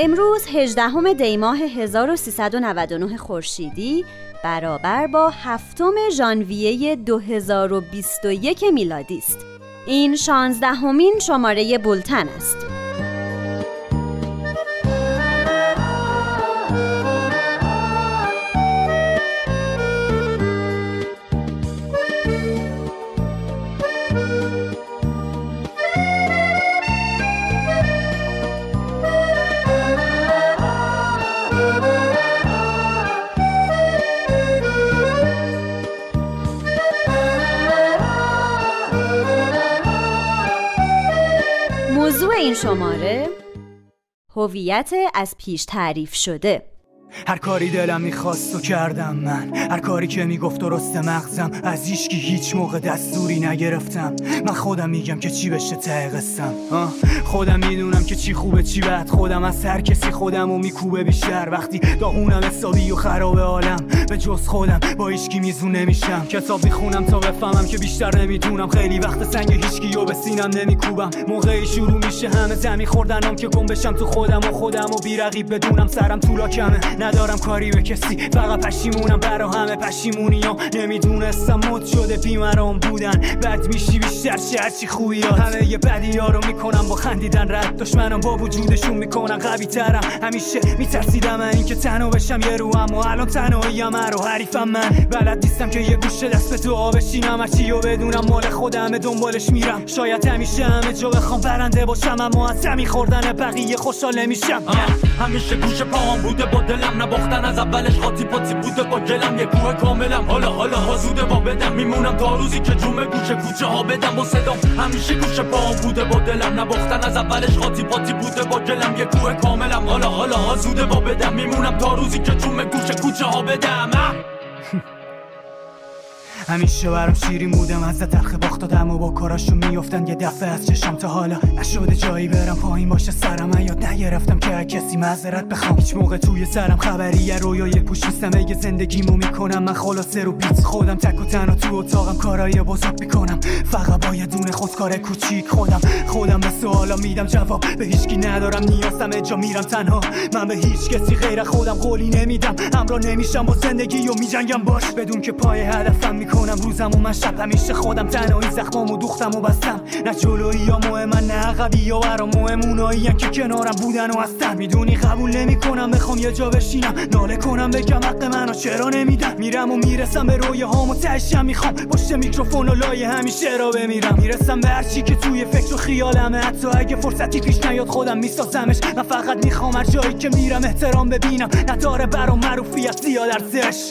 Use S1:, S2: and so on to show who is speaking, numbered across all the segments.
S1: امروز 18 دی ماه 1399 خورشیدی برابر با هفتم ژانویه 2021 میلادی است. این شانزدهمین شماره بولتن است. شماره. هویت از پیش تعریف شده.
S2: هر کاری دلم می‌خواست و کردم من. هر کاری که می‌گفت درست مغزم. از هیچکی هیچ موقع دستوری نگرفتم. من خودم میگم که چی بشه ته قصم. خودم می‌دونم که چی خوبه چی بد. خودم از هر کسی خودم و میکوبه بیشتر. وقتی داغونم حسابی و خراب عالم. به جز خودم با هیچکی میزون نمیشم. کتاب می‌خونم تا بفهمم که بیشتر نمی‌دونم. خیلی وقت سنگ هیچکی و به سینم نمیکوبم. موقعی شروع میشه همه زمین خوردنم که گم بشم تو خودم و خودم و بیرقیب بدونم سرم طولا کمه ندارم کاری به کسی. فقط پشیمونم برا همه پشیمونی ها. نمی‌دونستم مد شده بیمرام بودن. بد میشی بیشتر چه هرچی ها همه یه بدی ها رو می‌کنم با خندیدن رد. دشمنم با وجودشون می‌کنم قوی ترم همیشه میترسیدم این که تنها بشم یه رو اما الان تنهایی رو حریفم من. بلد نیستم که یه گوشه دست به دعا بشینم. هرچی بدونم مال خودم دنبالش میرم. شاید همیشه همه جا بخوام برنده باشم اما از خوردن بقیه خوشحال نمیشم.
S3: همیشه گوش پاهم بوده با دلم نباختن از اولش خاطی پاتی بوده با گلم یه کوه کاملم. حالا حالا حسوده با بدم. میمونم تا روزی که جومه گوشه کوچه ها بدم. با صدام همیشه گوشه پاهم بوده با دلم. نباختن از اولش خاطی پاتی بوده با گلم یه کوه کاملم. حالا حالا حسوده با بدم. میمونم تا روزی که جومه گوشه کوچه ها بدم.
S2: همیشه برام شیرین بودم از تلخ باخت دادم و با کاراشو میافتن یه دفعه از چشم تا حالا نشده جایی برم پایین باشه سرم من یاد نگرفتم که کسی معذرت بخوام. هیچ موقع توی سرم خبری یه رویای پوشیستم اگه زندگیمو می‌کنم من خلاصه رو بیت خودم. تک و تنها تو اتاقم کارای بزرگ می‌کنم. فقط با یه دونه خودکار کوچیک خودم. خودم به سوالا میدم جواب به هیچکی ندارم. نیازم جا میرم تنها. من به هیچ کسی غیر خودم قولی نمیدم. همراه نمیشم با زندگی و میجنگم. باش بدون که پای هدفم می‌کنم. کنم روزم و من شب همیشه خودم تنهایی زخمامو دوختم و بستم. نه جلویی یا من نه عقبی یا برام مهم. اونایی که کنارم بودن و هستن. می‌دونی قبول نمی‌کنم بخوام یه جا بشینم. ناله کنم بگم حق منو چرا نمیدن میرم و می‌رسم به روی هامو تشم می‌خوام. پشت میکروفون و لایه همیشه را بمیرم. می‌رسم به هرچی که توی فکر و خیالمه. حتی اگه فرصتی پیش نیاد خودم میسازمش. من فقط می‌خوام هر جایی که میرم احترام ببینم. نداره برام معروفیت زیاد ارزش.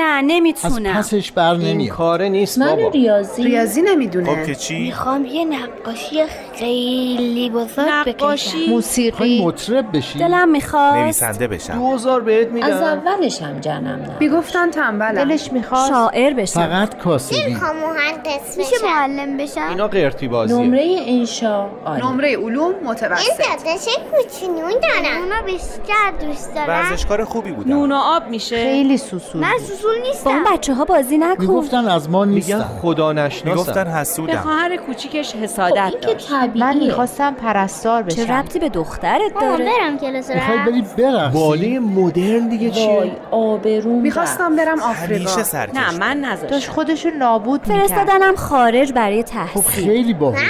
S1: نه نمی‌تونم.
S4: از پسش بر
S5: این کاره نیست
S6: من
S5: بابا.
S6: ریاضی
S7: ریاضی نمی‌دونه.
S5: خب که چی؟
S8: می‌خوام یه نقاشی خیلی بزرگ
S6: نقاشی
S8: بکشم.
S4: خواهی
S6: موسیقی.
S4: مطرب بشی؟
S1: دلم می‌خواست.
S5: نویسنده بشم.
S2: دوزار بهت
S6: از
S2: میدم
S6: اولش هم جنم نه.
S7: می‌گفتن تنبلم.
S6: دلش می‌خواست.
S1: شاعر بشم.
S4: فقط کاسبی.
S8: می‌خوام مهندس میشه معلم بشم؟
S5: اینا قرتی بازیه
S6: نمره انشا آره
S7: نمره علوم
S8: این
S7: متوسط
S8: داداش کوچولو دارم. اونا بیشتر دوست دارم
S5: ورزشکار خوبی بودم
S9: نون و آب میشه.
S6: خیلی سوسول
S8: من
S6: بود.
S8: سوسول بیپول
S1: با
S8: نیستم
S1: اون بچه ها بازی نکن.
S4: می‌گفتن از ما نیستن.
S5: خدا نشناسن
S9: می‌گفتن
S7: به
S9: حسودم
S7: خواهر کوچیکش
S6: خب
S7: حسادت
S6: که
S7: داشت.
S10: من می‌خواستم پرستار
S1: چه
S10: بشم.
S1: ربطی به دخترت
S8: مامان
S1: داره؟
S8: برم کلاس
S4: می‌خوای
S8: رقص
S4: بری برقصی؟
S5: باله مدرن دیگه
S6: وای
S5: چیه
S6: آبروم
S7: می‌خواستم برم آفریقا. نه من
S10: داشت
S7: نذاشتم
S10: خودشو نابود می‌کرد.
S1: فرستادنم خارج برای
S4: خب
S1: تحصیل
S4: خیلی باحال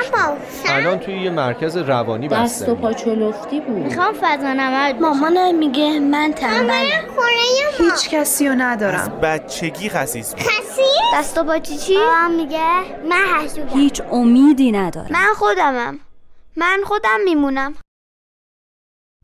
S5: الان توی یه مرکز روانی
S6: دست و
S5: بسته
S6: پا چلفتی بود.
S8: می‌خوام فضا نورد مامانم میگه من تنبلم.
S7: هیچ کسی رو ندارم.
S9: بچگی خسیس بود
S8: دست و باچی چی؟ بابام میگه من حسودم
S1: هیچ امیدی نداره
S8: من خودمم من خودم میمونم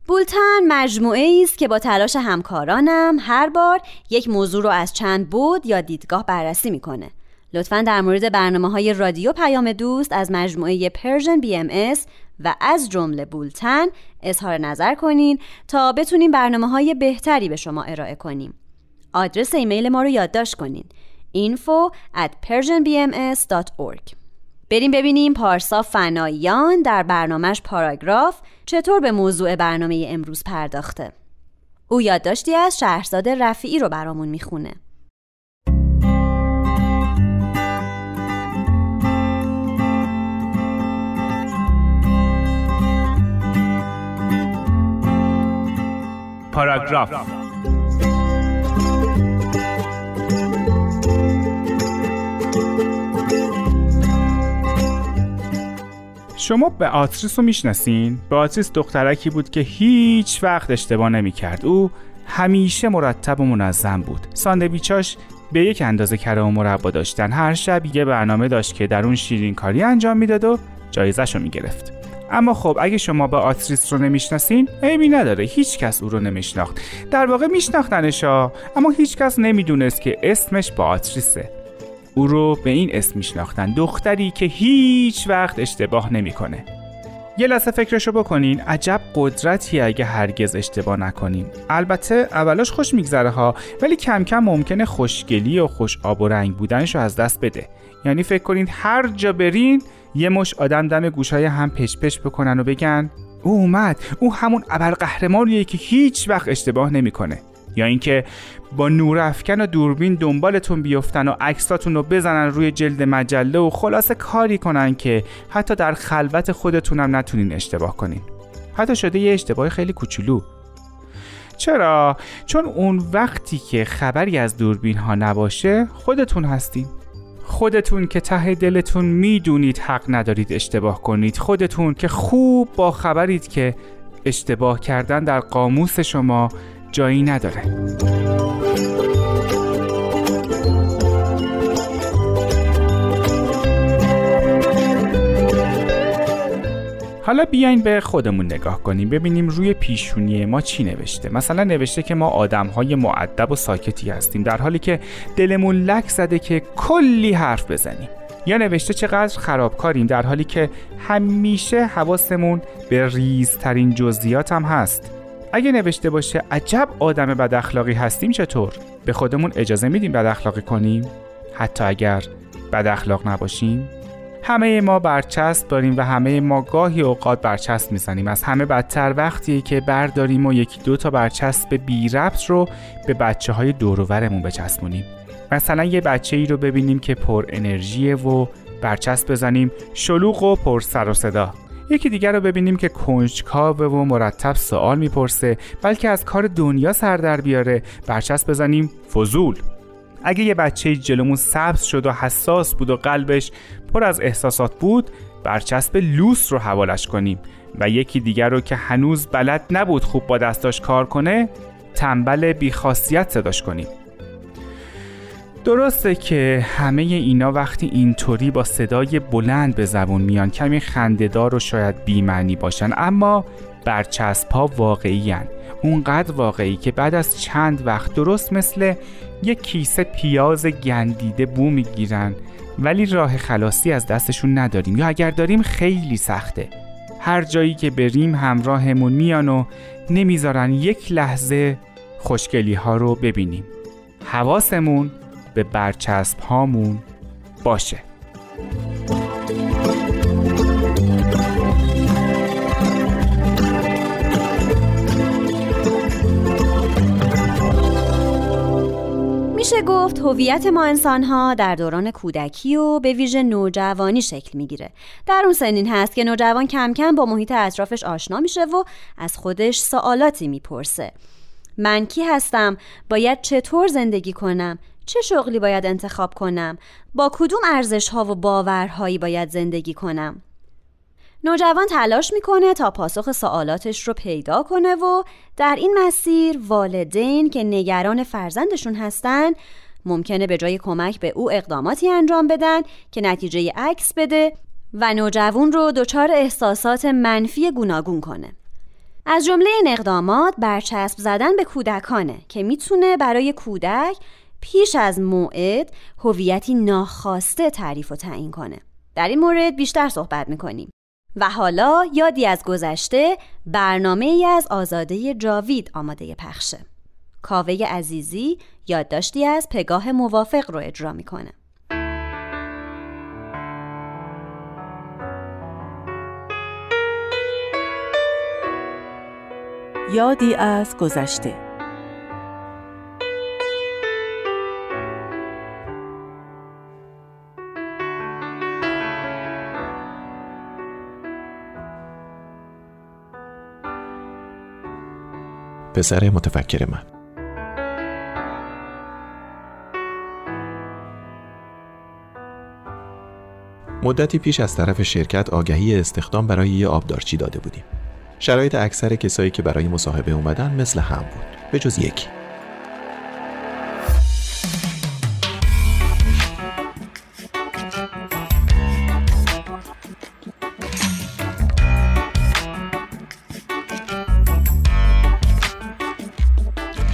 S1: بولتن مجموعه است که با تلاش همکارانم هر بار یک موضوع رو از چند بعد یا دیدگاه بررسی می‌کنه. لطفا در مورد برنامه های رادیو پیام دوست از مجموعه Persian BMS و از جمله بولتن اظهار نظر کنین تا بتونیم برنامه های بهتری به شما ارائه کنیم. آدرس ایمیل ما رو یادداشت کنین info at persianbms.org بریم ببینیم پارسا فناییان در برنامهش پاراگراف چطور به موضوع برنامه امروز پرداخته. او یادداشتی از شهرزاد رفیعی رو برامون می‌خونه.
S11: پاراگراف شما بئاتریس رو می‌شناسین؟ بئاتریس دخترکی بود که هیچ وقت اشتباه نمی‌کرد. او همیشه مرتب و منظم بود. ساندویچاش به یک اندازه کره و مربا داشتن. هر شب یه برنامه داشت که در اون شیرین کاری انجام می‌داد و جایزش رو می‌گرفت. اما خب اگه شما بئاتریس رو نمی‌شناسین عیبی نداره هیچ کس او رو نمیشناخت در واقع میشناختنشا اما هیچ کس نمی‌دونست که اسمش بئاتریسه او رو به این اسم میشناختن. دختری که هیچ وقت اشتباه نمی‌کنه. یه لحظه فکرشو بکنین. عجب قدرتی اگه هرگز اشتباه نکنیم البته اولاش خوش میگذره ها ولی کم کم ممکنه خوشگلی و خوش آب و رنگ بودنش رو از دست بده. یعنی فکر کنین هر جا برین یه مش آدم دم گوشای هم پش پش بکنن و بگن او اومد او همون ابرقهرمانیه که هیچ وقت اشتباه نمی‌کنه. یا اینکه با نور افکن و دوربین دنبالتون بیفتن و عکساتون رو بزنن روی جلد مجله و خلاصه کاری کنن که حتی در خلوت خودتونم نتونین اشتباه کنین. حتی شده یه اشتباه خیلی کوچولو. چرا؟ چون اون وقتی که خبری از دوربین ها نباشه خودتون هستین. خودتون که ته دلتون می‌دونید حق ندارید اشتباه کنید خودتون که خوب با خبرید که اشتباه کردن در قاموس شما جایی نداره. حالا بیاین به خودمون نگاه کنیم ببینیم روی پیشونی ما چی نوشته. مثلا نوشته که ما آدم های معدب و ساکتی هستیم در حالی که دلمون لک زده که کلی حرف بزنیم. یا نوشته چقدر خرابکاریم در حالی که همیشه حواسمون به ریزترین جزئیات هم هست. اگه نوشته باشه عجب آدم بد اخلاقی هستیم چطور؟ به خودمون اجازه میدیم بد اخلاقی کنیم؟ حتی اگر بد اخلاق نباشیم؟ همه ما برچسب داریم و همه ما گاهی اوقات برچسب می‌زنیم. از همه بدتر وقتیه که برداریم و یکی دو تا برچسب بی ربط رو به بچه های دوروورمون بچسبونیم. مثلا یه بچه ای رو ببینیم که پر انرژیه و برچسب بزنیم شلوغ و پر سر و صدا. یکی دیگر رو ببینیم که کنجکاوه و مرتب سوال می‌پرسه بلکه از کار دنیا سر در بیاره. برچسب بزنیم. فضول. اگه یه بچه جلومون سبز شد و حساس بود و قلبش پر از احساسات بود برچسب لوس رو حوالش کنیم. و یکی دیگر رو که هنوز بلد نبود خوب با دستاش کار کنه تنبل بیخاصیت صداش کنیم. درسته که همه اینا وقتی اینطوری با صدای بلند به زبون میان کمی خندهدار و شاید بیمعنی باشن اما برچسب ها واقعی هن. اونقدر واقعی که بعد از چند وقت درست مثل یک کیسه پیاز گندیده بو می‌گیرن ولی راه خلاصی از دستشون نداریم. یا اگر داریم خیلی سخته. هر جایی که بریم همراهمون میان و نمی‌ذارن یک لحظه خوشگلی ها رو ببینیم. حواسمون به برچسب هامون باشه.
S1: میشه گفت هویت ما انسان ها در دوران کودکی و به ویژه نوجوانی شکل می‌گیره. در اون سنین هست که نوجوان کم کم با محیط اطرافش آشنا میشه و از خودش سوالاتی می‌پرسه. من کی هستم؟ باید چطور زندگی کنم؟ چه شغلی باید انتخاب کنم با کدوم ارزش ها و باورهایی باید زندگی کنم نوجوان تلاش می‌کنه تا پاسخ سوالاتش رو پیدا کنه و در این مسیر والدین که نگران فرزندشون هستن ممکنه به جای کمک به او اقداماتی انجام بدن که نتیجه عکس بده و نوجوان رو دچار احساسات منفی گوناگون کنه. از جمله این اقدامات برچسب زدن به کودکانه که می‌تونه برای کودک پیش از موعد هویتی ناخواسته تعریف و تعیین کنه. در این مورد بیشتر صحبت می‌کنیم. و حالا یادی از گذشته برنامه ای از آزاده جاوید آماده پخشه. کاوه عزیزی یادداشتی از پگاه موافق رو اجرا می‌کنه.
S4: یادی از گذشته
S9: پسر متفکر من. مدتی پیش از طرف شرکت آگهی استخدام برای یه آبدارچی داده بودیم. شرایط اکثر کسایی که برای مصاحبه اومدن مثل هم بود به جز یکی.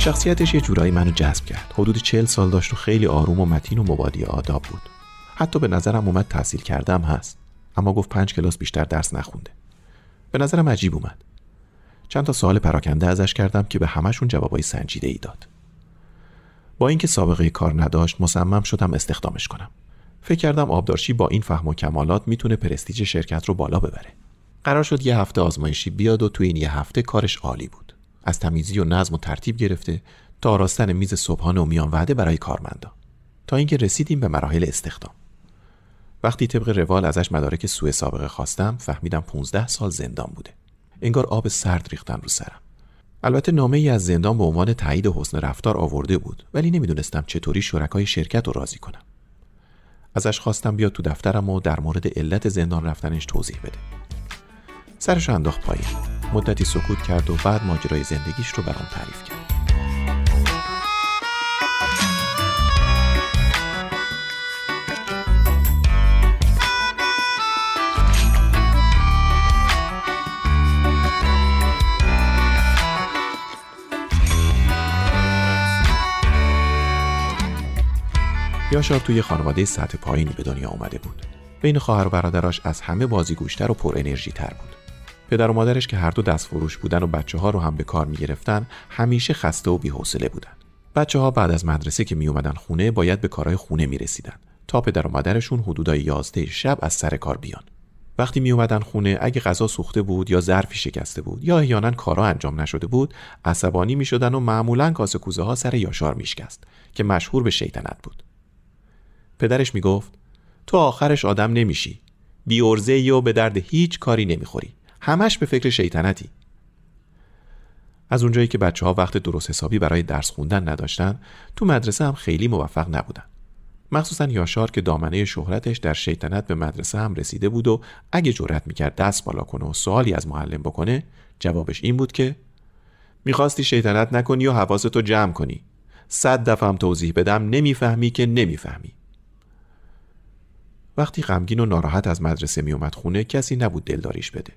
S9: شخصیتش یه جورایی منو جذب کرد. حدود چهل سال داشت و خیلی آروم و متین و مبادی آداب بود. حتی به نظرم اومد تحصیل کردم هست. اما گفت پنج کلاس بیشتر درس نخونده. به نظرم عجیب اومد. چند تا سوال پراکنده ازش کردم که به همشون جوابای سنجیده ای داد. با اینکه سابقه کار نداشت مصمم شدم استخدامش کنم. فکر کردم آبدارچی با این فهم و کمالات می‌تونه پرستیج شرکت رو بالا ببره. قرار شد یه هفته آزمایشی بیاد و تو این یه هفته کارش عالی بود. از تمیزی و نظم و ترتیب گرفته تا آراستن میز صبحانه و میان وعده برای کارمندا. تا اینکه رسیدیم به مراحل استخدام. وقتی طبق روال ازش مدارک سوء سابقه خواستم فهمیدم 15 سال زندان بوده. انگار آب سرد ریختن رو سرم. البته نامه ای از زندان به عنوان تایید حسن رفتار آورده بود ولی نمی‌دونستم چطوری شرکای شرکت رو راضی کنم. ازش خواستم بیاد تو دفترم و در مورد علت زندان رفتنش توضیح بده. سرش انداخت پایین. مدتی سکوت کرد و بعد ماجرای زندگیش رو برام تعریف کرد یاشار توی خانواده سطح پایینی به دنیا آمده بود. بین خواهر و برادراش از همه بازیگوشتر و پر انرژی تر بود. پدر و مادرش که هر دو دست فروش بودن و بچه ها رو هم به کار می گرفتن همیشه خسته و بیحوصله بودن. بچه ها بعد از مدرسه که می اومدن خونه باید به کارهای خونه می رسیدن تا پدر و مادرشون حدودای 11 شب از سر کار بیان. وقتی می اومدن خونه اگه غذا سوخته بود یا ظرفی شکسته بود یا احیانا کارا انجام نشده بود عصبانی می شدن و معمولا کاسه کوزه ها سر یاشار میشکست که مشهور به شیطنت بود. پدرش می‌گفت تو آخرش آدم نمیشی بی و به درد هیچ کاری نمی‌خوری همش به فکر شیطنتی. از اونجایی که بچه ها وقت درست حسابی برای درس خوندن نداشتن تو مدرسه هم خیلی موفق نبودن. مخصوصا یاشار که دامنه شهرتش در شیطنت به مدرسه هم رسیده بود و اگه جرأت می‌کرد دست بالا کنه و سوالی از معلم بکنه جوابش این بود که می‌خواستی شیطنت نکنی و حواستو جمع کنی. صد دفعه توضیح بدم نمی‌فهمی که نمی‌فهمی. وقتی غمگین و ناراحت از مدرسه میومد خونه کسی نبود دلداریش بده.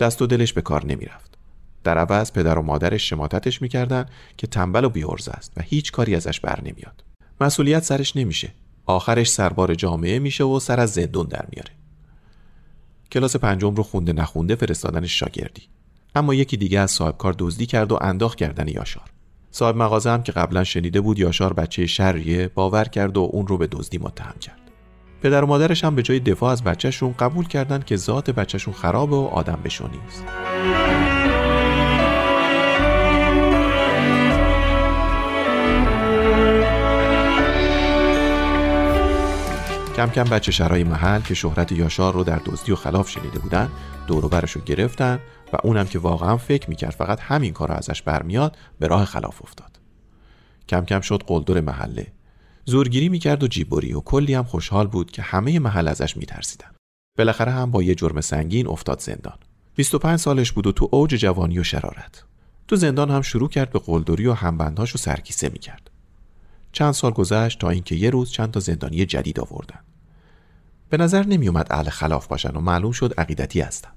S9: دست و دلش به کار نمی‌رفت. در عوض پدر و مادرش شماتتش می‌کردن که تنبل و بیورز است و هیچ کاری ازش بر نمیاد. مسئولیت سرش نمیشه. آخرش سربار جامعه میشه و سر از زندون در میاره. کلاس پنجم رو خونده نخونده فرستادنش شاگردی. اما یکی دیگه از صاحب کار دزدی کرد و انداخت کردن یاشار. صاحب مغازه هم که قبلا شنیده بود یاشار بچه شریه باور کرد و اون رو به دزدی متهم کرد. پدر و مادرش هم به جای دفاع از بچهشون قبول کردن که ذات بچهشون خرابه و آدم بشونیست کم کم بچه شرای محل که شهرت یاشار رو در دزدی و خلاف شنیده بودن دور برش رو گرفتن و اونم که واقعا فکر می‌کرد فقط همین کار ازش برمیاد به راه خلاف افتاد. کم کم شد قلدر محله. زورگیری می‌کرد و جیبوری و کلی هم خوشحال بود که همه محل ازش میترسیدن. بالاخره هم با یه جرم سنگین افتاد زندان. 25 سالش بود و تو اوج جوانی و شرارت. تو زندان هم شروع کرد به قلدری و همبندهاش رو سرکیسه می‌کرد. چند سال گذشت تا اینکه یه روز چند تا زندانی جدید آوردن. به نظر نمیومد اهل خلاف باشن و معلوم شد عقیدتی هستن.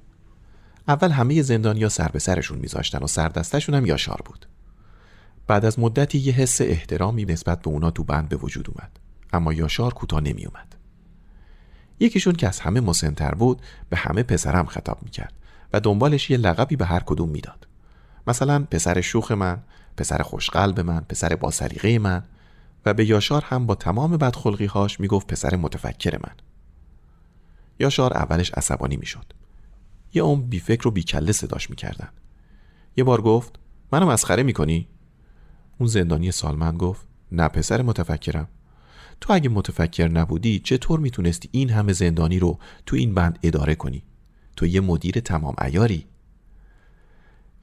S9: اول همه زندانیا سر به سرشون میذاشتن و سردستشون هم یاشار بود. بعد از مدتی یه حس احترامی نسبت به اونا تو بند به وجود اومد. اما یاشار کوتاه نمیومد یکیشون که از همه مسنتر بود به همه پسرم خطاب می‌کرد و دنبالش یه لقبی به هر کدوم می‌داد. مثلا پسر شوخ من پسر خوشقلب من پسر با سلیقه من و به یاشار هم با تمام بدخلقی هاش می‌گفت پسر متفکر من. یاشار اولش عصبانی می‌شد. یه اون بی فکر و بی کله صداش می‌کردن. یه بار گفت منو مسخره می‌کنی؟ اون زندانی سالمند گفت نه پسر متفکرم. تو اگه متفکر نبودی چطور می‌تونستی این همه زندانی رو تو این بند اداره کنی؟ تو یه مدیر تمام ایاری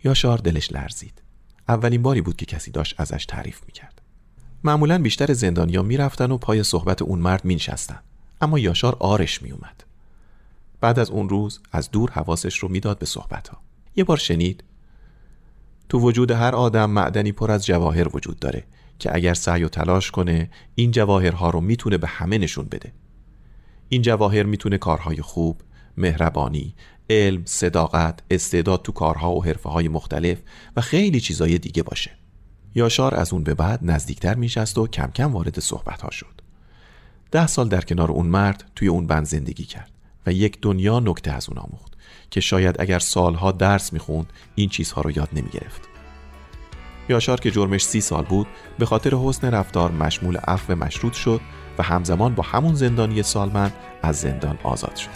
S9: یاشار دلش لرزید. اولین باری بود که کسی داشت ازش تعریف می‌کرد. معمولا بیشتر زندانیا می‌رفتن و پای صحبت اون مرد مینشستن. اما یاشار آرش میومد بعد از اون روز از دور حواسش رو می‌داد به صحبت ها یه بار شنید تو وجود هر آدم معدنی پر از جواهر وجود داره که اگر سعی و تلاش کنه این جواهرها رو می‌تونه به همه نشون بده. این جواهر می‌تونه کارهای خوب، مهربانی، علم، صداقت، استعداد تو کارها و حرفه های مختلف و خیلی چیزای دیگه باشه. یاشار از اون به بعد نزدیکتر میشست و کم کم وارد صحبت ها شد. ده سال در کنار اون مرد توی اون بند زندگی کرد و یک دنیا نکته از اون آموخت. که شاید اگر سالها درس می‌خوند این چیزها رو یاد نمی‌گرفت. یاشار که جرمش سی سال بود به خاطر حسن رفتار مشمول عفو مشروط شد و همزمان با همون زندانی سالمند از زندان آزاد شد.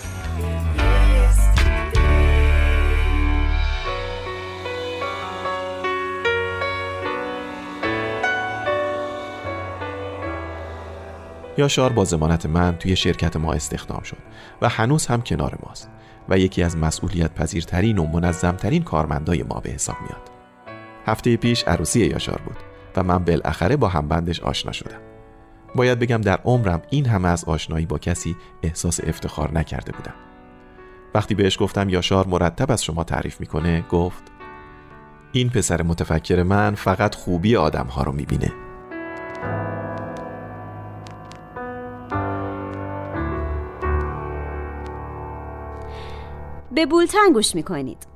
S9: یاشار با زمانت من توی شرکت ما استخدام شد و هنوز هم کنار ماست. و یکی از مسئولیت پذیرترین و منظمترین کارمندای ما به حساب میاد. هفته پیش عروسی یاشار بود و من بالاخره با همبندش آشنا شدم. باید بگم در عمرم این همه از آشنایی با کسی احساس افتخار نکرده بودم. وقتی بهش گفتم یاشار مرتب از شما تعریف می‌کنه گفت این پسر متفکر من فقط خوبی آدم ها رو می‌بینه.
S1: به بولتن گوش می‌کنید.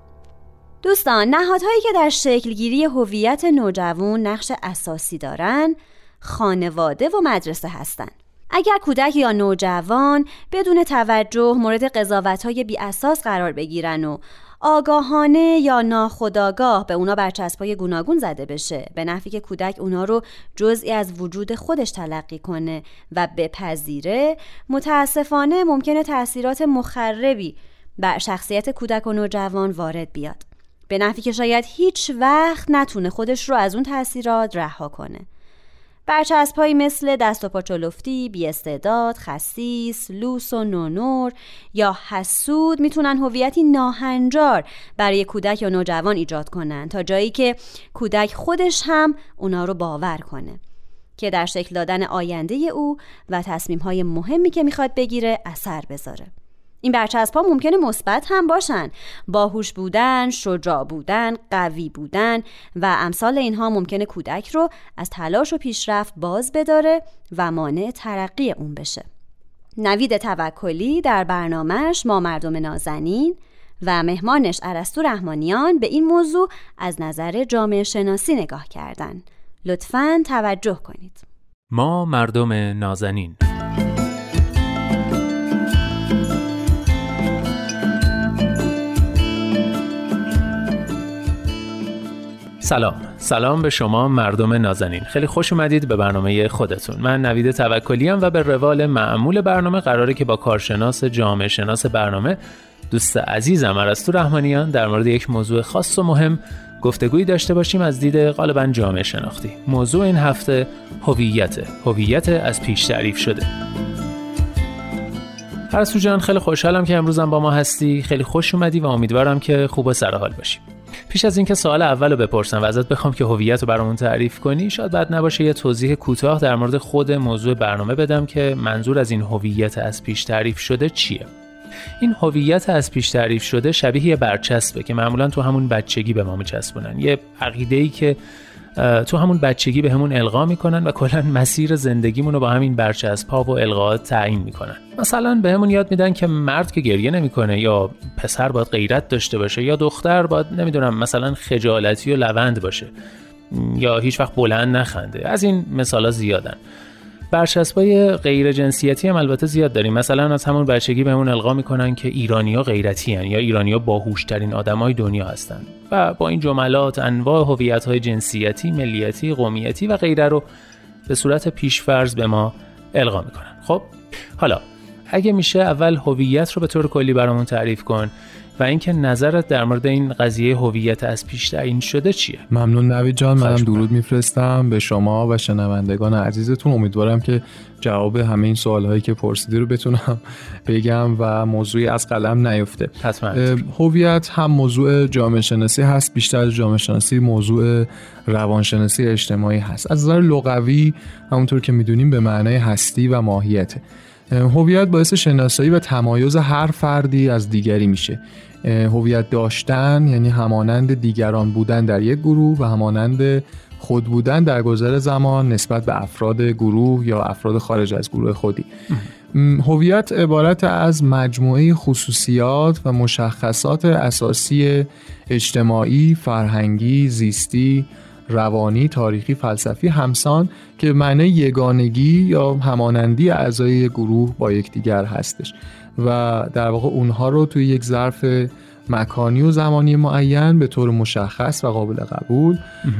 S1: دوستان نهادهایی که در شکلگیری هویت نوجوان نقش اساسی دارند خانواده و مدرسه هستند اگر کودک یا نوجوان بدون توجه مورد قضاوت های بی اساس قرار بگیرن و آگاهانه یا ناخداگاه به اونا برچسبای گوناگون زده بشه به نفی که کودک اونا رو جزئی از وجود خودش تلقی کنه و بپذیره متاسفانه ممکنه تاثیرات مخربی بر شخصیت کودک و نوجوان وارد بیاد. به نفی که شاید هیچ وقت نتونه خودش رو از اون تاثیرات رها کنه. برچسبهایی مثل دست و پاچولفتی، بیاستعداد، خسیس، لوس و نونور یا حسود می‌تونن هویتی ناهنجار برای کودک یا نوجوان ایجاد کنن تا جایی که کودک خودش هم اونا رو باور کنه. که در شکل دادن آینده او و تصمیم های مهمی که می‌خواد بگیره اثر بذاره. این برچسب ها ممکنه مثبت هم باشن. باهوش بودن، شجاع بودن، قوی بودن و امثال اینها ممکنه کودک رو از تلاش و پیشرفت باز بداره و مانع ترقی اون بشه. نوید توکلی در برنامهش ما مردم نازنین و مهمانش عرستو رحمانیان به این موضوع از نظر جامعه شناسی نگاه کردن. لطفاً توجه کنید.
S12: ما مردم نازنین. سلام. سلام به شما مردم نازنین. خیلی خوش اومدید به برنامه خودتون. من نوید توکلی و به روال معمول برنامه قراره که با کارشناس جامعه شناس برنامه دوست عزیزم ارسطو رحمانیان در مورد یک موضوع خاص و مهم گفتگویی داشته باشیم از دید غالبا جامعه شناختی. موضوع این هفته هویت. هویت از پیش تعریف شده. پرستو جان خیلی خوشحالم که امروزم با ما هستی. خیلی خوش اومدی و امیدوارم که خوب و سر حال باشی. پیش از اینکه سوال اول رو بپرسم و ازت بخوام که هویت رو برامون تعریف کنی شاید بد نباشه یه توضیح کوتاه در مورد خود موضوع برنامه بدم که منظور از این هویت از پیش تعریف شده چیه؟ این هویت از پیش تعریف شده شبیه یه برچسبه که معمولا تو همون بچگی به ما میچسبونن. یه عقیده ای که تو همون بچگی به همون القا می‌کنن و کلا مسیر زندگیمون رو با همین برچسب ها و القاات تعیین می‌کنن. مثلا به همون یاد میدن که مرد که گریه نمی‌کنه یا پسر باید غیرت داشته باشه یا دختر باید نمی‌دونم مثلا خجالتی و لوند باشه یا هیچ وقت بلند نخنده. از این مثالا زیادن. برچسبای غیر جنسیتی هم البته زیاد داریم. مثلا از همون بچگی بهمون القا می‌کنن که ایرانیا غیرتی هن یا ایرانیا باهوشترین آدمای دنیا هستن. و با این جملات انواع هویت های جنسیتی ملیتی قومیتی و غیره رو به صورت پیشفرض به ما القا می‌کنن. خب حالا اگه میشه اول هویت رو به طور کلی برامون تعریف کن. و اینکه نظرت در مورد این قضیه هویت از پیش تعیین شده چیه؟
S13: ممنون نوید جان منم درود میفرستم به شما و شنوندگان عزیزتون. امیدوارم که جواب همه این سوال هایی که پرسیدی رو بتونم بگم و موضوعی از قلم نیفته. هویت هم موضوع جامعه شناسی هست بیشتر از جامعه شناسی موضوع روانشناسی اجتماعی هست. از نظر لغوی همونطور که می‌دونیم به معنای هستی و ماهیته. هویت باعث شناسایی و تمایز هر فردی از دیگری میشه. هویت داشتن یعنی همانند دیگران بودن در یک گروه و همانند خود بودن در گذر زمان نسبت به افراد گروه یا افراد خارج از گروه خودی. هویت عبارت از مجموعه خصوصیات و مشخصات اساسی اجتماعی، فرهنگی، زیستی، روانی، تاریخی، فلسفی همسان که معنی یگانگی یا همانندی اعضای گروه با یکدیگر هستش و در واقع اونها رو توی یک ظرف مکانی و زمانی معین به طور مشخص و قابل قبول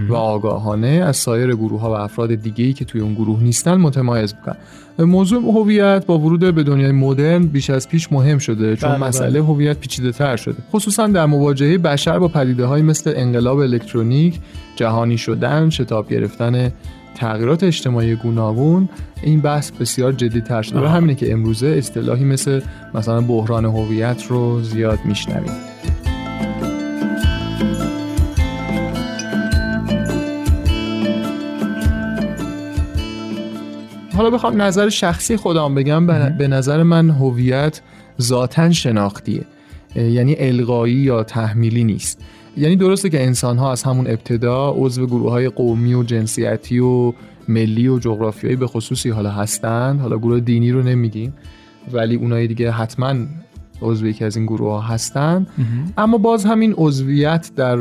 S13: و آگاهانه از سایر گروه ها و افراد دیگه‌ای که توی اون گروه نیستن متمایز می‌کنن موضوع هویت با ورود به دنیای مدرن بیش از پیش مهم شده چون بله مسئله هویت پیچیده تر شده. خصوصا در مواجهه بشر با پدیده های مثل انقلاب الکترونیک جهانی شدن شتاب گرفتن تغییرات اجتماعی گوناگون این بحث بسیار جدی تر شده. و همینه که امروزه اصطلاحی مثل مثلا بحران هویت رو زیاد میشنویم. حالا بخوام نظر شخصی خودم بگم به نظر من هویت ذاتا شناختیه. یعنی القایی یا تحمیلی نیست. یعنی درسته که انسان ها از همون ابتدا عضو گروه های قومی و جنسیتی و ملی و جغرافیایی به خصوصی حالا هستند. حالا گروه دینی رو نمیگیم ولی اونایی دیگه حتما عضو یکی از این گروه ها هستن اما باز همین عضویت در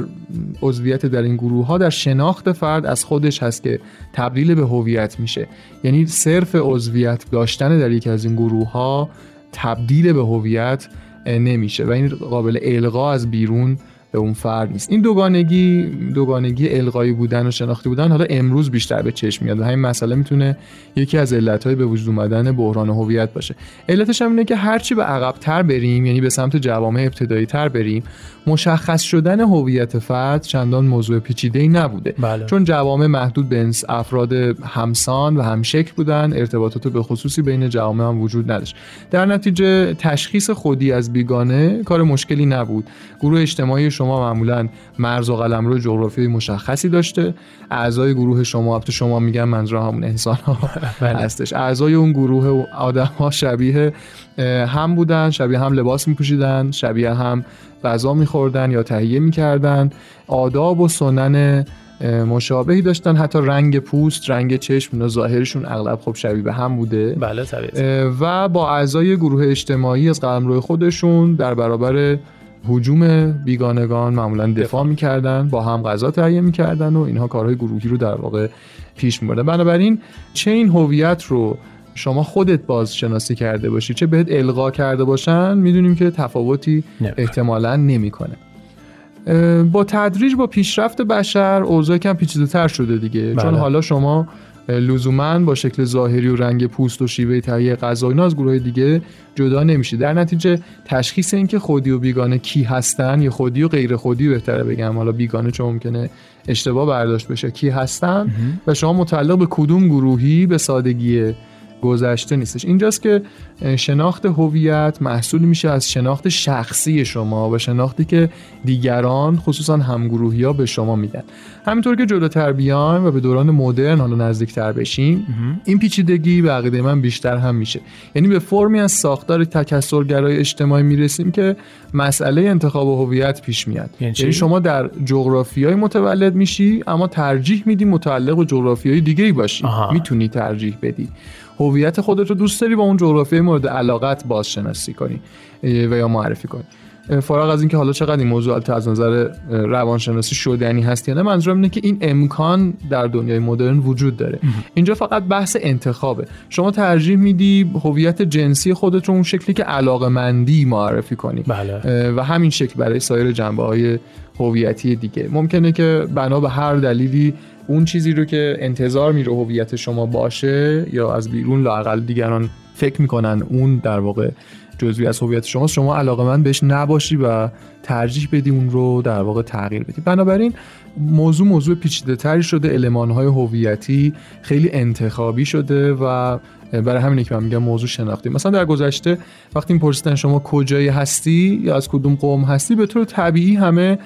S13: عضویت در این گروه ها در شناخت فرد از خودش هست که تبدیل به هویت میشه. یعنی صرف عضویت داشتن در یکی از این گروه ها تبدیل به هویت نمیشه و این قابل القا از بیرون به اون فرد نیست. این دوگانگی دوگانگی القایی بودن و شناختی بودن حالا امروز بیشتر به چشم میاد و همین مسئله می‌تونه یکی از علتهای به وجود اومدن بحران هویت باشه. علتش هم اینه که هرچی به عقبتر بریم یعنی به سمت جوامع ابتدایی تر بریم مشخص شدن هویت فرد چندان موضوع پیچیده ای نبوده.
S12: بله.
S13: چون جوامع محدود به افراد همسان و همشکل بودن ارتباطات به خصوصی بین جوامع هم وجود نداشت. در نتیجه تشخیص خودی از بیگانه کار مشکلی نبود. گروه اجتماعی شما معمولا مرز و قلمرو جغرافیایی مشخصی داشته. اعضای گروه شما البته شما میگن منظور همون انسان ها
S12: بله.
S13: هستش. اعضای اون گروه آدم ها شبیه هم بودن شبیه هم لباس میپوشیدن شبیه هم غذا میخوردن یا تهیه می‌کردن. آداب و سنن مشابهی داشتن. حتی رنگ پوست رنگ چشم و ظاهرشون اغلب خب شبیه به هم بوده.
S12: بله
S13: و با اعضای گروه اجتماعی از قلمرو خودشون در برابر حجوم بیگانگان معمولا دفاع می‌کردن با هم غذا تهیه می‌کردن و اینها کارهای گروهی رو در واقع پیش میبردن. بنابراین چه این هویت رو شما خودت باز شناسی کرده باشی چه بهت القا کرده باشن می‌دونیم که تفاوتی احتمالا نمی‌کنه. با تدریج با پیشرفت بشر اوضاع کم پیچیده تر شده دیگه.
S12: بله.
S13: چون حالا شما لزوما با شکل ظاهری و رنگ پوست و شیوه تهیه غذا اینا از گروه دیگه جدا نمیشه در نتیجه تشخیص اینکه خودی و بیگانه کی هستن یا خودی و غیر خودی بهتره بگم. حالا بیگانه چون ممکنه اشتباه برداشت بشه. کی هستن؟ و شما متعلق به کدوم گروهی به سادگی گذشته نیستش. اینجاست که شناخت هویت محصول میشه از شناخت شخصی شما و شناختی که دیگران خصوصا همگروهی ها به شما میدن. همینطور که جلوتر بیایم و به دوران مدرن حالا نزدیکتر بشیم این پیچیدگی به عقیده من بیشتر هم میشه. یعنی به فرمی از ساختار تکثرگرای اجتماعی می‌رسیم که مسئله انتخاب هویت پیش میاد. یعنی, یعنی شما در جغرافیای متولد میشی اما ترجیح میدی متعلق به جغرافیای دیگه ای باشی می‌تونی ترجیح بدی. هویت خودت رو دوست داری با اون جغرافیای مورد علاقت بازشناسی کنی و یا معرفی کنی. فارغ از اینکه حالا چقدر این موضوعات از نظر روانشناسی شدنی هست یا نه منظورم اینه که این امکان در دنیای مدرن وجود داره. اینجا فقط بحث انتخابه. شما ترجیح میدی هویت جنسی خودت رو اون شکلی که علاقه مندی معرفی کنی.
S12: بله.
S13: و همین شکل برای سایر جنبه های هویتی دیگه. ممکنه که بنا به هر دلیلی اون چیزی رو که انتظار میره هویت شما باشه یا از بیرون لاقل دیگران فکر می‌کنن اون در واقع جزوی از هویت شما شما علاقه من بهش نباشی و ترجیح بدی اون رو در واقع تغییر بدی. بنابراین موضوع موضوع پیچیده تری شده علمان های هویتی خیلی انتخابی شده و برای همینه که من میگم موضوع شناختی. مثلا در گذشته وقتی میپرسیدن شما کجایی هستی یا از کدوم قوم هستی به طور طبیعی همه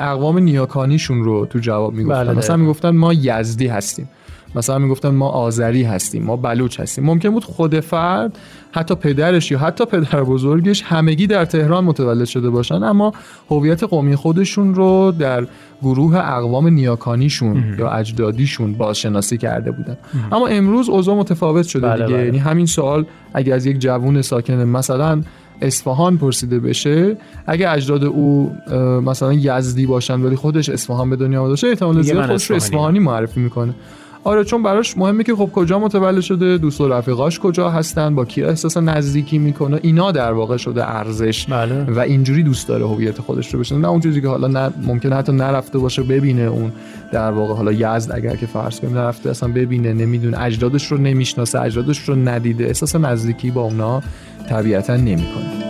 S13: اقوام نیاکانیشون رو تو جواب می‌گفتن. بله مثلا می‌گفتن ما یزدی هستیم. مثلا می‌گفتن ما آذری هستیم ما بلوچ هستیم. ممکن بود خود فرد حتی پدرش یا حتی پدر بزرگش همگی در تهران متولد شده باشن اما هویت قومی خودشون رو در گروه اقوام نیاکانیشون یا اجدادیشون بازشناسی کرده بودن. اما امروز اوضاع متفاوت شده
S12: بله
S13: دیگه.
S12: بله.
S13: یعنی همین سوال اگه از یک جوون ساکن مثلا اصفهان پرسیده بشه اگه اجداد او مثلا یزدی باشن ولی خودش اصفهان به دنیا آمده باشه احتمال زیاد خودش رو اصفهانی معرفی می‌کنه. آره چون براش مهمه که خب کجا متولد شده دوست و رفیقاش کجا هستن با کی احساس نزدیکی می‌کنه. اینا در واقع شده ارزش
S12: بله.
S13: و اینجوری دوست داره هویت خودش رو بشناسه. نه اون چیزی که حالا نه ممکنه حتی نرفته باشه ببینه اون در واقع. حالا یزد اگر که فرض کنیم نرفته اصلا ببینه نمی‌دونه اجدادش رو نمی‌شناسه اجدادش رو ندیده احساس نزدیکی با اونا طبیعتا نمی‌کنه.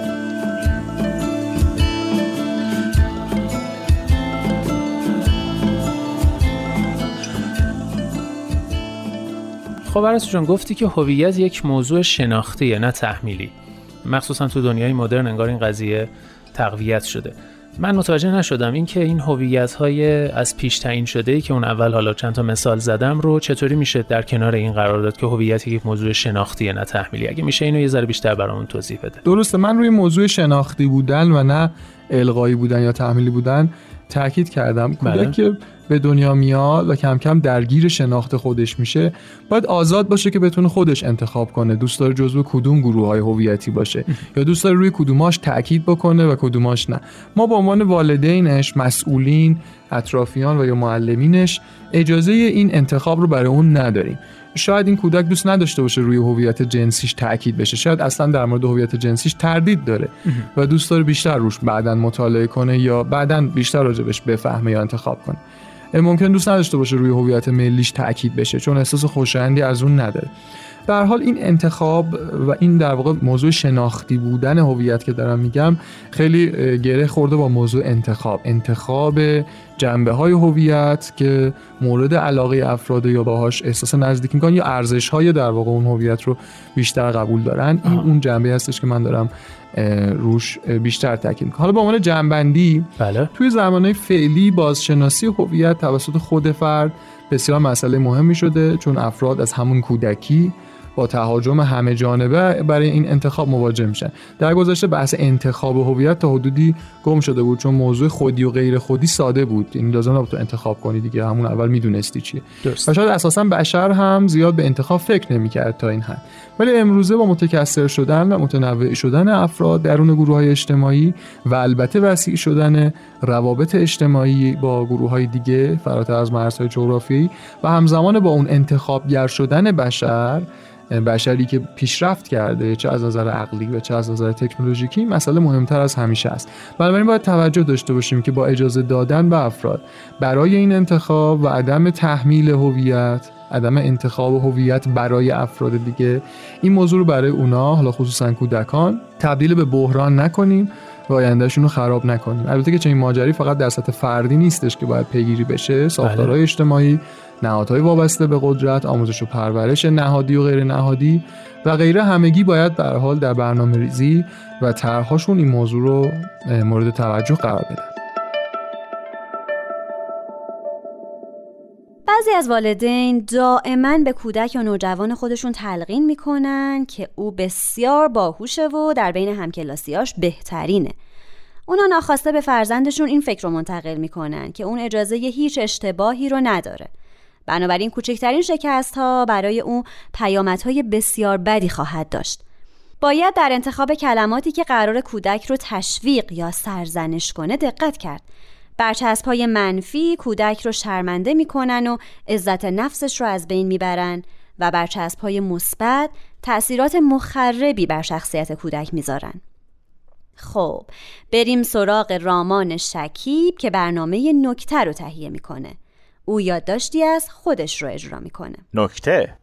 S12: خب عرص جان گفتی که هویت یک موضوع شناختیه نه تحمیلی. مخصوصا تو دنیای مدرن انگار این قضیه تقویت شده. من متوجه نشدم اینکه این هویت های از پیش تعیین شده ای که اون اول حالا چند تا مثال زدم رو چطوری میشه در کنار این قرار داد که هویت یک موضوع شناختیه نه تحمیلی. اگه میشه اینو یه ذره بیشتر برامون توضیح بده.
S13: درسته من روی موضوع شناختی بودن و نه القایی بودن یا تحمیلی بودن تاکید کردم. کودک که به دنیا میاد و کم کم درگیر شناخت خودش میشه باید آزاد باشه که بتونه خودش انتخاب کنه. دوست داره جزو کدوم گروه های هویتی باشه. یا دوست داره روی کدوماش تاکید بکنه و کدوماش نه. ما به عنوان والدینش مسئولین اطرافیان و یا معلمینش اجازه این انتخاب رو برای اون نداریم. شاید این کودک دوست نداشته باشه روی هویت جنسیش تاکید بشه. شاید اصلا در مورد هویت جنسیش تردید داره و دوست داره بیشتر روش بعدا مطالعه کنه یا بعدا بیشتر راجبش بفهمه یا انتخاب کنه. ممکن دوست نداشته باشه روی هویت ملیش تاکید بشه چون احساس خوشایندی از اون نداره. در حال این انتخاب و این در واقع موضوع شناختی بودن هویت که دارم میگم خیلی گره خورده با موضوع انتخاب. انتخاب جنبه های هویت که مورد علاقه افراد یا باهاش احساس نزدیکی می‌کنن یا ارزش های در واقع اون هویت رو بیشتر قبول دارن این اون جنبه هستش که من دارم روش بیشتر تاکید می‌کنم. حالا به عنوان جنبندی
S12: بله.
S13: توی زمانه فعلی بازشناسی هویت توسط خود فرد بسیار مسئله مهمی شده چون افراد از همون کودکی با تهاجم همه جانبه برای این انتخاب مواجه میشن. در گذشته بحث انتخاب هویت تا حدودی گم شده بود چون موضوع خودی و غیر خودی ساده بود. این یعنی لازم نبود تو انتخاب کنی دیگه همون اول می‌دونستی چیه.
S12: درست.
S13: و شاید اساسا بشر هم زیاد به انتخاب فکر نمی‌کرد تا این حد. ولی امروزه با متکثر شدن و متنوع شدن افراد درون گروه های اجتماعی و البته وسیع شدن روابط اجتماعی با گروه های دیگه فراتر از مرزهای جغرافیایی و همزمان با اون انتخابگر شدن بشر بشری که پیشرفت کرده چه از نظر عقلی و چه از نظر تکنولوژیکی مسئله مهمتر از همیشه است. بنابراین باید توجه داشته باشیم که با اجازه دادن به افراد برای این انتخاب و عدم تحمیل هویت عدم انتخاب هویت برای افراد دیگه این موضوع رو برای اونا حالا خصوصا کودکان تبدیل به بحران نکنیم و آیندهشون رو خراب نکنیم. البته که چنین ماجری فقط در سطح فردی نیستش که باید پیگیری بشه. ساختارهای اجتماعی نهادهای وابسته به قدرت آموزش و پرورش نهادی و غیر نهادی و غیره همگی باید به حال در برنامه ریزی و طرحهاشون این موضوع رو مورد توجه قرار بدن.
S1: بعضی از والدین دائما به کودک یا نوجوان خودشون تلقین می‌کنن که او بسیار باهوشه و در بین همکلاسیاش بهترینه. اونا ناخواسته به فرزندشون این فکر رو منتقل می‌کنن که اون اجازه هیچ اشتباهی رو نداره. بنابراین کوچکترین شکست ها برای او پیامدهای بسیار بدی خواهد داشت. باید در انتخاب کلماتی که قرار کودک رو تشویق یا سرزنش کنه دقت کرد. برچسب های منفی کودک رو شرمنده می‌کنن و عزت نفسش رو از بین می‌برن و برچسب های مثبت تأثیرات مخربی بر شخصیت کودک می‌ذارن. خب بریم سراغ رامان شکیب که برنامه نکته رو تهیه می‌کنه. او یادداشتی از خودش رو اجرا می‌کنه.
S14: نکته.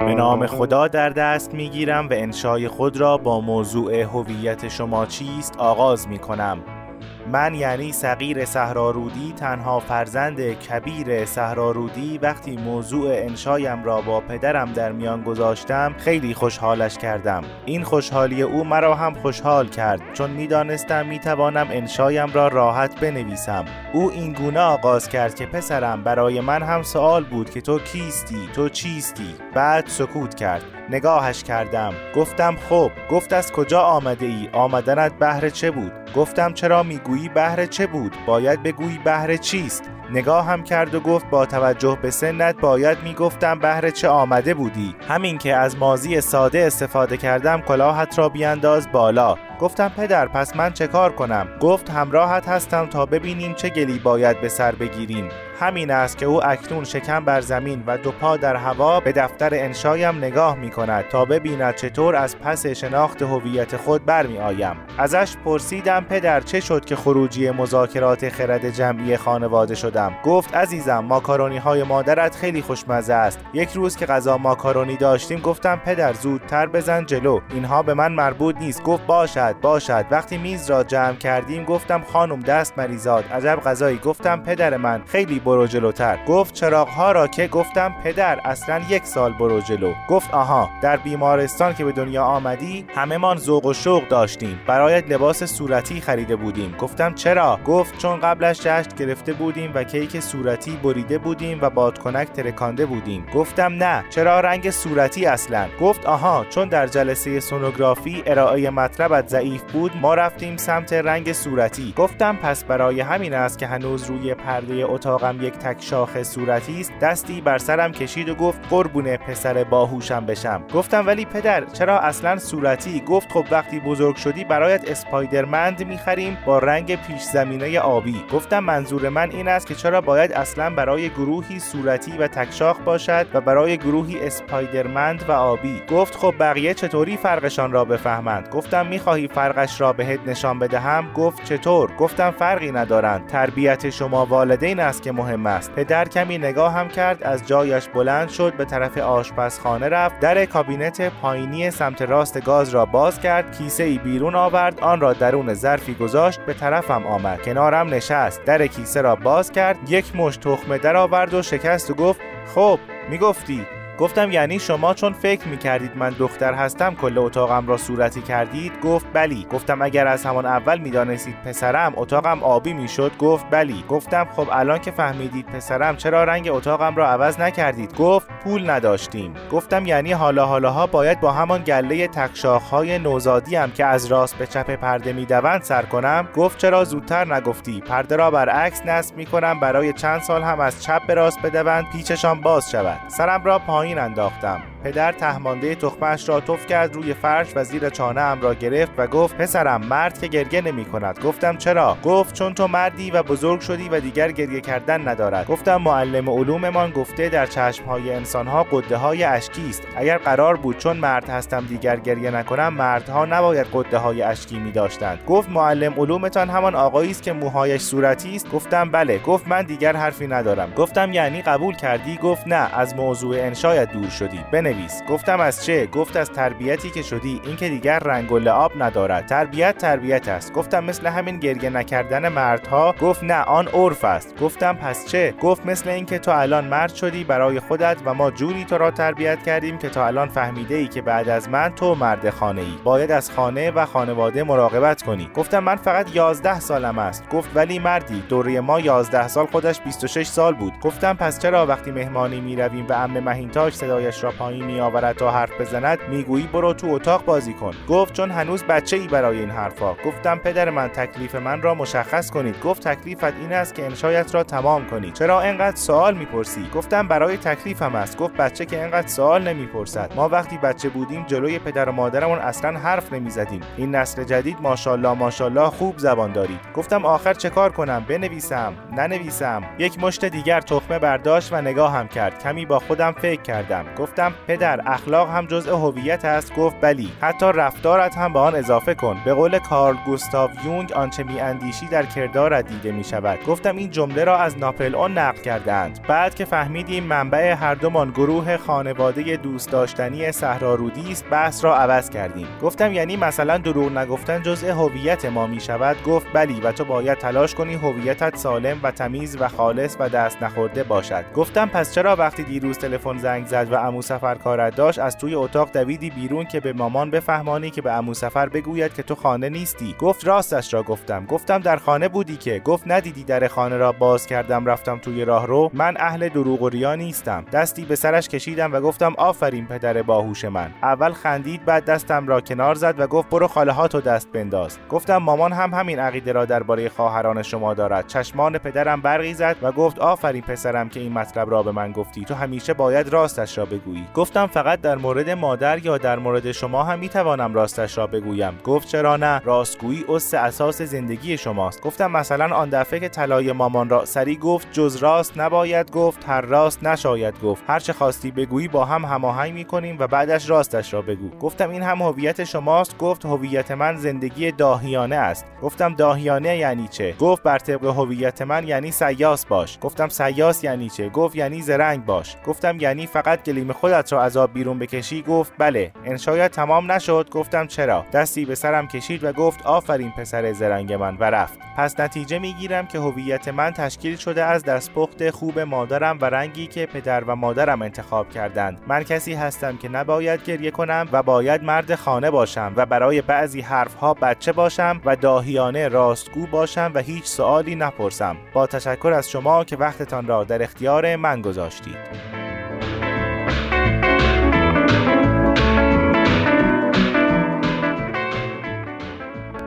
S14: به نام خدا در دست می‌گیرم و انشای خود را با موضوع هویت شما چیست آغاز می‌کنم. من یعنی صغیر صحرارودی تنها فرزند کبیر صحرارودی. وقتی موضوع انشایم را با پدرم در میان گذاشتم خیلی خوشحالش کردم. این خوشحالی او مرا هم خوشحال کرد. چون می‌دانستم می‌توانم انشایم را راحت بنویسم. او این گونه آغاز کرد که پسرم برای من هم سوال بود که تو کیستی؟ تو چیستی؟ بعد سکوت کرد. نگاهش کردم. گفتم خب گفت از کجا آمده ای؟ آمدنت بهر چه بود؟ گفتم چرا می‌گویی بهر چه بود؟ باید بگویی بهر چیست؟ نگاه هم کرد و گفت با توجه به سنت باید می‌گفتم بهر چه آمده بودی. همین که از مازی ساده استفاده کردم کلاهت را بیانداز بالا. گفتم پدر پس من چه کار کنم؟ گفت همراهت هستم تا ببینیم چه گلی باید به سر بگیریم. همین است که او اکنون شکم بر زمین و دو پا در هوا به دفتر انشایم نگاه می کند تا ببیند چطور از پس شناخت هویت خود برمی آیم. ازش پرسیدم پدر چه شد که خروجی مذاکرات خرد جمعی خانواده شدم؟ گفت عزیزم ماکارونی های مادرت خیلی خوشمزه است. یک روز که غذا ماکارونی داشتیم گفتم پدر زودتر بزن جلو. اینها به من مربوط نیست. گفت باشد باشد. وقتی میز را جمع کردیم گفتم خانم دست مریزاد. عجب غذایی. گفتم پدر من خیلی برو جلوتر. گفت چراغ ها را که گفتم پدر اصلا یک سال برو جلو. گفت آها در بیمارستان که به دنیا آمدی همه من ذوق و شوق داشتیم. برایت لباس صورتی خریده بودیم. گفتم چرا؟ گفت چون قبلش جشن گرفته بودیم و کیک صورتی بریده بودیم و بادکنک ترکانده بودیم. گفتم نه چرا رنگ صورتی اصلا؟ گفت آها چون در جلسه سونوگرافی ارائه مطلبت ضعیف بود ما رفتیم سمت رنگ صورتی. گفتم پس برای همین است که هنوز روی پرده اتاقم یک تک شاخ صورتی است. دستی بر سرم کشید و گفت قربون پسر باهوشم بشم. گفتم ولی پدر چرا اصلا صورتی؟ گفت خب وقتی بزرگ شدی برایت اسپایدرمند می‌خریم با رنگ پیش زمینه آبی. گفتم منظور من این است که چرا باید اصلا برای گروهی صورتی و تکشاخ باشد و برای گروهی اسپایدرمند و آبی. گفت خب بقیه چطوری فرقشان را بفهمند؟ گفتم می‌خواهی فرقش را بهت نشان بدهم؟ گفت چطور؟ گفتم فرقی ندارند. تربیت شما والدین است که مهم است. پدر کمی نگاه هم کرد از جایش بلند شد به طرف آشپزخانه رفت در کابینت پایینی سمت راست گاز را باز کرد کیسه ای بیرون آورد آن را درون ظرفی گذاشت به طرفم آمد. کنارم نشست در کیسه را باز کرد یک مش تخمه در آورد و شکست و گفت خب می‌گفتی. گفتم یعنی شما چون فکر می‌کردید من دختر هستم کل اتاقم را صورتی کردید؟ گفت بلی. گفتم اگر از همان اول می‌دانستید پسرم اتاقم آبی می‌شد؟ گفت بلی. گفتم خب الان که فهمیدید پسرم چرا رنگ اتاقم را عوض نکردید؟ گفت پول نداشتیم. گفتم یعنی حالا حالاها باید با همان گله تکشاخهای نوزادی هم که از راست به چپ پرده می‌دوند سر کنم؟ گفت چرا زودتر نگفتی؟ پرده را برعکس نصب می‌کنم برای چند سال هم از چپ به راست بدوند پیچشان باز شود. سرم را پایین انداختم. پدر تهمانده تخمش را تف کرد روی فرش و زیر چانه ام را گرفت و گفت پسرم مرد که گریه نمی کند گفتم چرا؟ گفت چون تو مردی و بزرگ شدی و دیگر گریه کردن ندارد. گفتم معلم علوممان گفته در چشم های انسان ها قده های اشکی است. اگر قرار بود چون مرد هستم دیگر گریه نکنم مردها نباید قده های اشکی می داشتند گفت معلم علومتان همان آقایی است که موهایش صورتی است. گفتم بله. گفت من دیگر حرفی ندارم. گفتم یعنی قبول کردی؟ گفت نه از موضوع انشا شاید دور شدی. بنویس. گفتم از چه؟ گفت از تربیتی که شدی. این که دیگر رنگ و لعاب ندارد. تربیت تربیت است. گفتم مثل همین گریه نکردن مردها. گفت نه آن عرف است. گفتم پس چه؟ گفت مثل اینکه تو الان مرد شدی برای خودت و ما جوری تو را تربیت کردیم که تا الان فهمیده ای که بعد از من تو مرد خانه ای باید از خانه و خانواده مراقبت کنی. گفتم من فقط 11 سالم است. گفت ولی مردی. دوره ما 11 سال خودش 26 سال بود. گفتم پس چرا وقتی مهمانی می رویم و ام مهینتاش صدایش را پایین می آورد تا حرف بزند. می‌گویی برو تو اتاق بازی کن. گفت چون هنوز بچه ای برای این حرفا. گفتم پدر من تکلیف من را مشخص کنید. گفت تکلیفت این است که انشایت را تمام کنی. چرا انقدر سوال می‌پرسی؟ گفتم برای تکلیفم است. گفت بچه که انقدر سوال نمی‌پرسد. ما وقتی بچه بودیم جلوی پدر و مادرمون اصلا حرف نمی‌زدیم. این نسل جدید ماشاءالله ماشاءالله خوب زبان دارید. گفتم آخر چه کار کنم؟ بنویسم. ننویسم. یک مشت دیگر تخمه برداشت و نگاهم کرد. کمی با خودم فکر کردم. گفتم پدر اخلاق هم جزء هویت است. گفت بلی. حتی رفتارت هم به آن اضافه کن. به قول کارل گوستاو یونگ آنچه اندیشی در کردارت دیده می شود گفتم این جمله را از ناپل اون نقل کردند بعد که فهمیدیم منبع هر دومان گروه خانواده دوست داشتنی صحرارودی است بحث را عوض کردیم. گفتم یعنی مثلا دروغ نگفتن جزء هویت ما می شود گفت بلی و تو باید تلاش کنی هویتت سالم و تمیز و خالص و دست نخورده باشد. گفتم پس چرا وقتی دیروز تلفن زنگ زد و عمو سفر کارت داشت. از توی اتاق دویدی بیرون که به مامان بفهمانی که به عمو سفر بگوید که تو خانه نیستی. گفت راستش را گفتم. گفتم در خانه بودی که. گفت ندیدی در خانه را باز کردم رفتم توی راه رو. من اهل دروغ و ریا نیستم. دستی به سرش کشیدم و گفتم آفرین پدر باهوش من. اول خندید بعد دستم را کنار زد و گفت برو خاله ها تو دست بنداز. گفتم مامان هم همین عقیده را درباره خواهران شما دارد. چشمان پدرم برقی زد و گفت آفرین پسرم که این مطلب را به من گفتی. تو همیشه باید راستش را بگویی. گفتم فقط در مورد مادر یا در مورد شما هم می‌توانم راستش را بگویم. گفت چرا نه؟ راستگویی اس اساس زندگی شماست. گفتم مثلا آن دفعه که طلای مامان را سری گفت جز راست نباید گفت هر راست نشاید گفت. هر چه خواستی بگویی با هم هماهنگ می‌کنیم و بعدش راستش را بگو. گفتم این هم هویت شماست. گفت هویت من زندگی داهیانه است. گفتم داهیانه یعنی چه؟ گفت بر طبق هویت من یعنی سیاس باش. گفتم سیاس یعنی چه؟ گفت یعنی زرنگ باش. گفتم یعنی فقط گلیم خودت را از آب بیرون بکشی گفت بله. ان شاید تمام نشد؟ گفتم چرا؟ دستی به سرم کشید و گفت آفرین پسر زرنگ من. و رفت. پس نتیجه می‌گیرم که هویت من تشکیل شده از دستپخت خوب مادرم و رنگی که پدر و مادرم انتخاب کردند. من کسی هستم که نباید گریه کنم و باید مرد خانه باشم و برای بعضی حرفها بچه باشم و داهیانه راستگو باشم و هیچ سوالی نپرسم. با تشکر از شما که وقتتان را در اختیار من گذاشتید.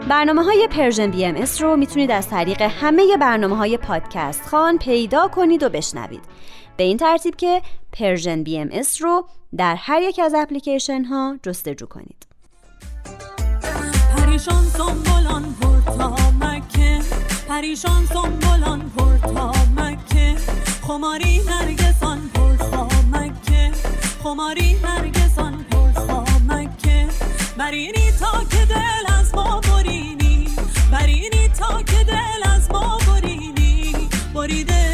S15: برنامه های Persian BMS رو می‌تونید از طریق همه برنامه های پادکست خان پیدا کنید و بشنوید. به این ترتیب که Persian BMS رو در هر یک از اپلیکیشن ها جستجو کنید. پریشان سنبلان پرتاب مکه. پریشان سنبلان پرتاب مکه. خمارین نرگسان پرتا مکه. خمارین نرگسان برینی تا که دل از ما برینی. برینی تا که دل از ما برینی. بریده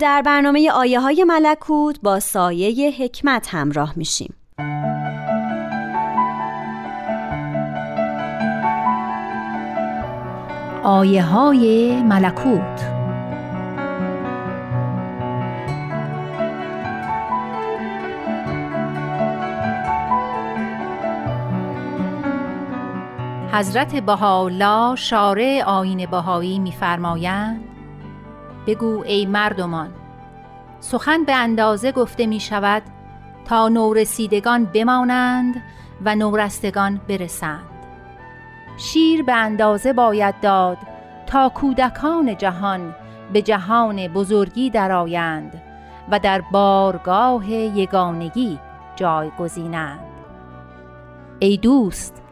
S15: در
S1: برنامه آیه های ملکوت با سایه حکمت همراه میشیم.
S16: آیه های ملکوت حضرت بهاءالله شارع آین بهایی میفرمایند بگو ای مردمان. سخن به اندازه گفته می شود تا نورسیدگان بمانند و نورستگان برسند. شیر به اندازه باید داد تا کودکان جهان به جهان بزرگی درآیند و در بارگاه یگانگی جایگزینند ای دوست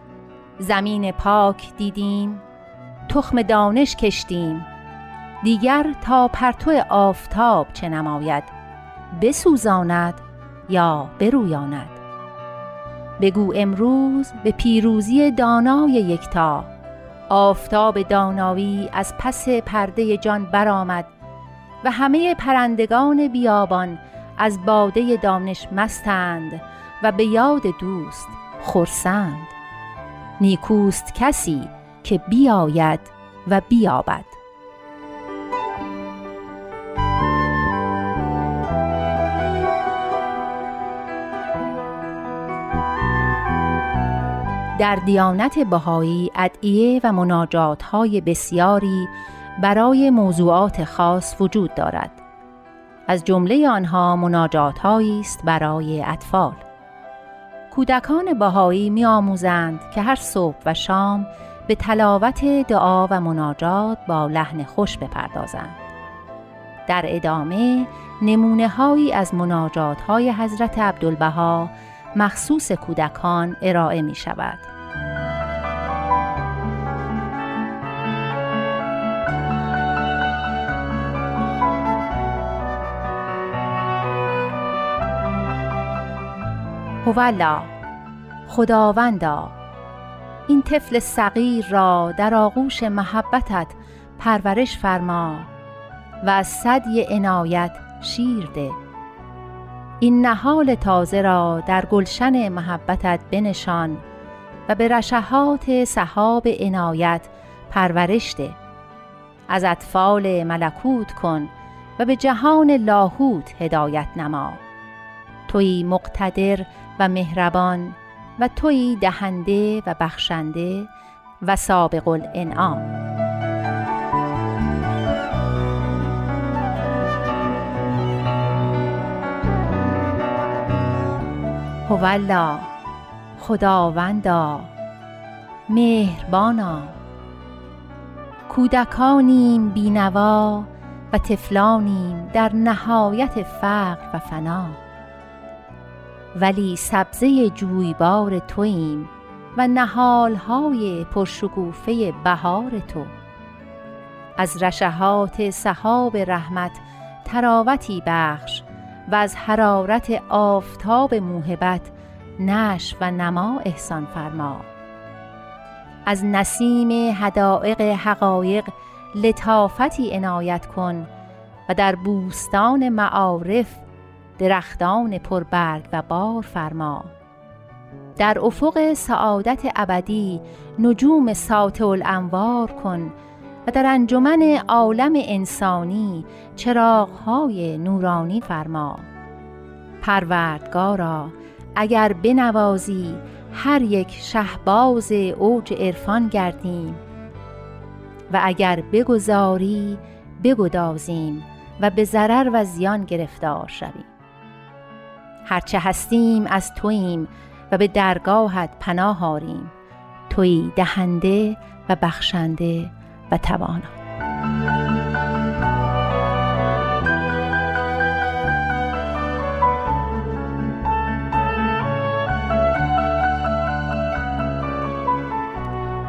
S16: زمین پاک دیدیم تخم دانش کشتیم دیگر تا پرتو آفتاب چه نماید؟ بسوزاند یا برویاند؟ بگو امروز به پیروزی دانای یکتا. آفتاب دانایی از پس پرده جان برآمد و همه پرندگان بیابان از باده دانش مستند و به یاد دوست خرسند. نیکوست کسی که بیاید و بیابد. در دیانت بهایی ادعیه و مناجات های بسیاری برای موضوعات خاص وجود دارد. از جمله آنها مناجات است برای اطفال. کودکان بهایی می آموزند که هر صبح و شام به تلاوت دعا و مناجات با لحن خوش بپردازند. در ادامه نمونه هایی از مناجات های حضرت عبدالبها مخصوص کودکان ارائه می شود. هولا خداوندا این طفل صغیر را در آغوش محبتت پرورش فرما و از صدی عنایت شیر ده این نهال تازه را در گلشن محبتت بنشان و به رشحات صحاب عنایت پرورش ده. از اطفال ملکوت کن و به جهان لاهوت هدایت نما. توی مقتدر و مهربان و توی دهنده و بخشنده و سابق الانعام. هولا خداوندا مهربانا. کودکانیم بینوا و تفلانیم در نهایت فقر و فنا. ولی سبزه جویبار توییم و نهالهای پرشکوفه بهار تو. از رشهات صحاب رحمت تراوتی بخش و از حرارت آفتاب موهبت نش و نما احسان فرما. از نسیم هدائق حقایق لطافتی عنایت کن و در بوستان معارف درختان پربرگ و بار فرما. در افق سعادت ابدی نجوم ساطع الانوار کن در انجمن عالم انسانی چراغهای نورانی فرما. پروردگارا اگر بنوازی هر یک شهباز اوج عرفان گردیم و اگر بگذاری بگدازیم و به ضرر و زیان گرفتار شویم. هرچه هستیم از توییم و به درگاهت پناه آریم. توی دهنده و بخشنده و توانا.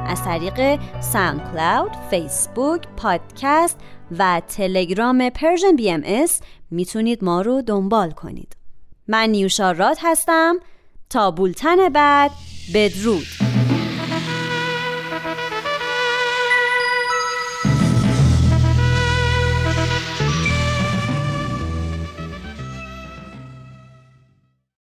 S1: از طریق SoundCloud، فیسبوک، پادکست و تلگرام Persian BMS می‌تونید ما رو دنبال کنید. من نیوشا راد هستم. تا بولتن بعد بدرود.